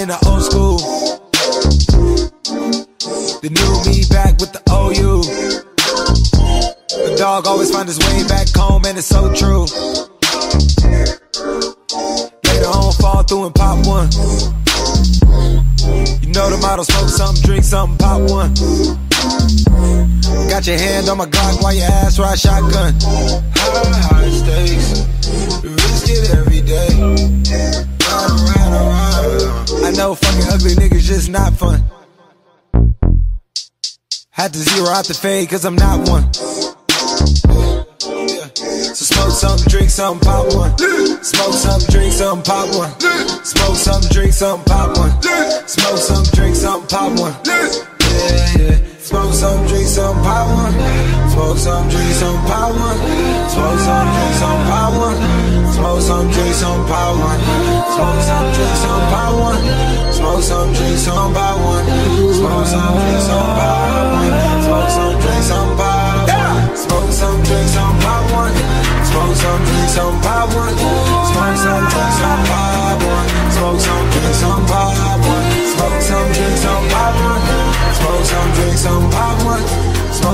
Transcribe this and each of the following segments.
in the old school. The new me back with the OU. The dog always find his way back home, and it's so true. Later on, fall through and pop one. You know the motto, smoke something, drink something, pop one. Got your hand on my Glock while your ass ride shotgun. High, high stakes, risk it every day. Know fucking ugly niggas just not fun. Had to zero out the fade cause I'm not one. So smoke something, drink something, pop one. Smoke something, drink something, pop one. Smoke something, drink something, pop one. Smoke something, drink something, pop one. Smoke some, drink some, one. Smoke some, drink some, one. Smoke some, drink some, one. Smoke some, drink some, one. Smoke some, drink some, one. Smoke some, drink some, one. Smoke some, drink some, one. Smoke some, drink some, pop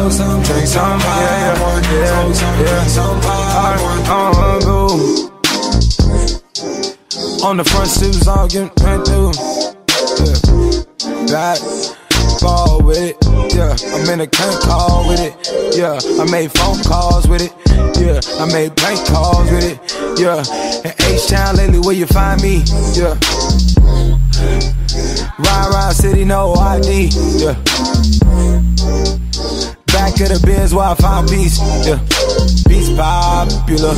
Some, drink some, pop one. Smoke some, drink some, pop one. Uh, go. On the front steps, all getting ran through. Yeah. Back, ball with it. Yeah, I'm in a can't call with it. Yeah, I made phone calls with it. Yeah, I made bank calls with it. Yeah, in H-Town lately, where you find me? Yeah. Ride around city, no ID. Yeah. Back of the Benz where I found peace. Yeah. Peace popular.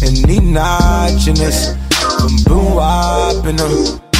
And need this. From boom wop in them.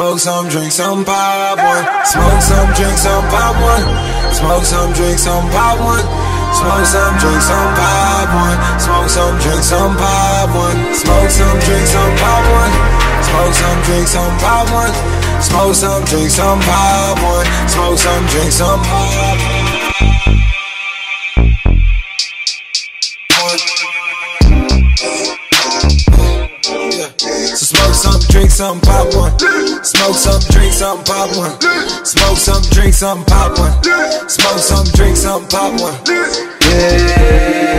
Smoke some, drink some, pop one. Smoke some, drink some, pop one. Smoke some, drink some, pop one. Smoke some, drink some, pop one. Smoke some, drink some, pop one. Smoke some, drink some, pop one. Smoke some, drink some, pop one. Smoke some, drink some, pop one. Smoke some, drink some, pop So some, pop one. Smoke some, drink some, pop one. Smoke some, drink some, pop one. Smoke some, drink some, pop one. Yeah.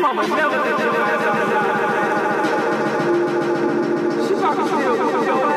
mama never did. She probably still